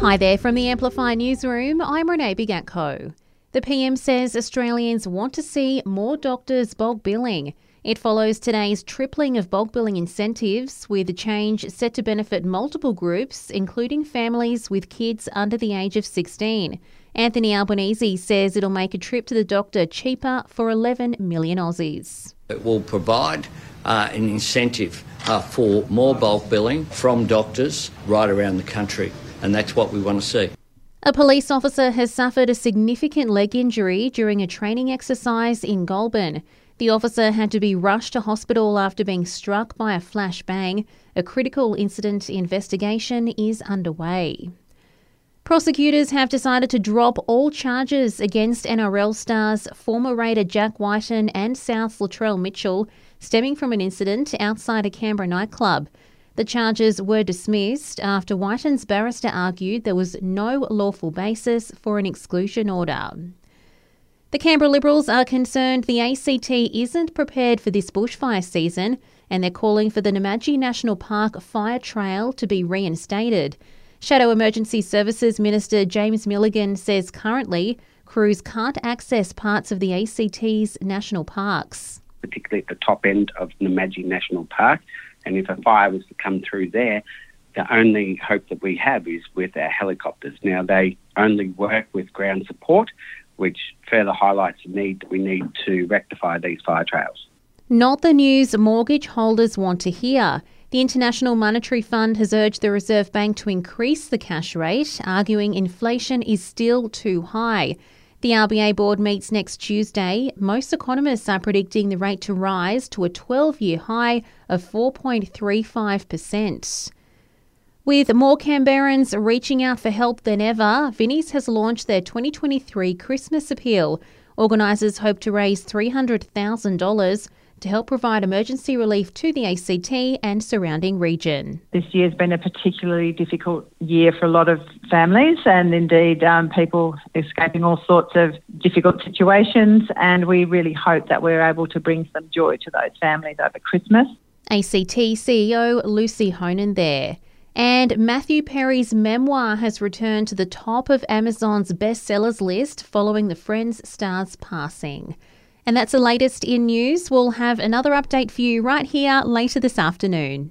Hi there from the Amplify Newsroom. I'm Renee Bigatko. The PM says Australians want to see more doctors bulk billing. It follows today's tripling of bulk billing incentives, with the change set to benefit multiple groups, including families with kids under the age of 16. Anthony Albanese says it'll make a trip to the doctor cheaper for 11 million Aussies. It will provide uh, an incentive uh, for more bulk billing from doctors right around the country and that's what we want to see. A police officer has suffered a significant leg injury during a training exercise in Goulburn. The officer had to be rushed to hospital after being struck by a flashbang. A critical incident investigation is underway. Prosecutors have decided to drop all charges against NRL stars former Raider Jack Wighton and South Latrell Mitchell stemming from an incident outside a Canberra nightclub. The charges were dismissed after Wighton's barrister argued there was no lawful basis for an exclusion order. The Canberra Liberals are concerned the ACT isn't prepared for this bushfire season and they're calling for the Namadgi National Park fire trail to be reinstated. Shadow Emergency Services Minister James Milligan says currently crews can't access parts of the ACT's national parks. Particularly at the top end of Namadgi National Park, and if a fire was to come through there, the only hope that we have is with our helicopters. Now, they only work with ground support, which further highlights the need that we need to rectify these fire trails. Not the news mortgage holders want to hear. The International Monetary Fund has urged the Reserve Bank to increase the cash rate, arguing inflation is still too high. The RBA board meets next Tuesday. Most economists are predicting the rate to rise to a 12 year high of 4.35%. With more Canberrans reaching out for help than ever, Vinnie's has launched their 2023 Christmas appeal. Organisers hope to raise $300,000 to help provide emergency relief to the ACT and surrounding region. This year has been a particularly difficult year for a lot of families and indeed um, people escaping all sorts of difficult situations. And we really hope that we're able to bring some joy to those families over Christmas. ACT CEO Lucy Honan there. And Matthew Perry's memoir has returned to the top of Amazon's bestsellers list following the Friends star's passing. And that's the latest in news. We'll have another update for you right here later this afternoon.